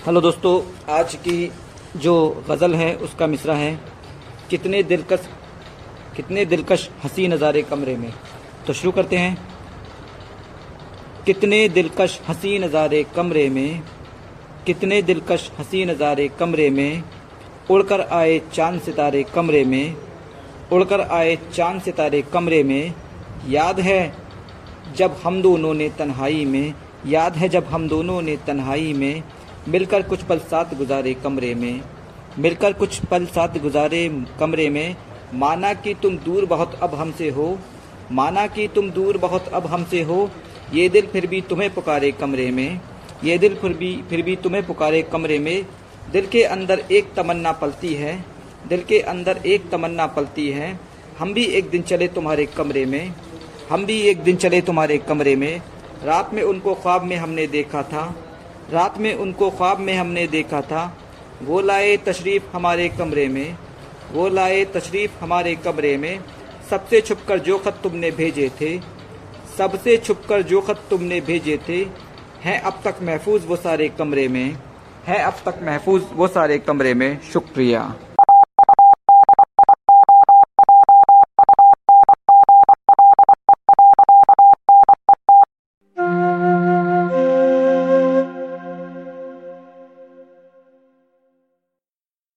Hello दोस्तों, आज की जो गज़ल है, उसका मिसरा है, कितने दिलकश कितने दिलकश हँसी नज़ारे कमरे में। तो शुरू करते हैं। कितने दिलकश हँसी नज़ारे कमरे में, कितने दिलकश हँसी नज़ारे कमरे में, उड़कर आए चाँद सितारे कमरे में, उड़कर आए चाँद सितारे कमरे में, याद है जब हम दोनों ने तन्हाई में, याद है जब हम दोनों ने तन्हाई में मिलकर कुछ पल साथ गुजारे कमरे में, मिलकर कुछ पल साथ गुजारे कमरे में, माना कि तुम दूर बहुत अब हमसे हो, माना कि तुम दूर बहुत अब हमसे हो, ये दिल फिर भी तुम्हें पुकारे कमरे में, ये दिल फिर भी फिर भी तुम्हें पुकारे कमरे में, दिल के अंदर एक तमन्ना पलती है, दिल के अंदर एक तमन्ना पलती है, हम भी एक दिन चले तुम्हारे कमरे में, हम भी एक दिन चले तुम्हारे कमरे में, रात में उनको ख्वाब में हमने देखा था रात में उनको ख्वाब में हमने देखा था, वो लाए तशरीफ़ हमारे कमरे में, वो लाए तशरीफ़ हमारे कमरे में, सबसे छुपकर जो ख़त तुमने भेजे थे, सबसे छुपकर जो ख़त तुमने भेजे थे, हैं अब तक महफूज वो सारे कमरे में, हैं अब तक महफूज वो सारे कमरे में, शुक्रिया।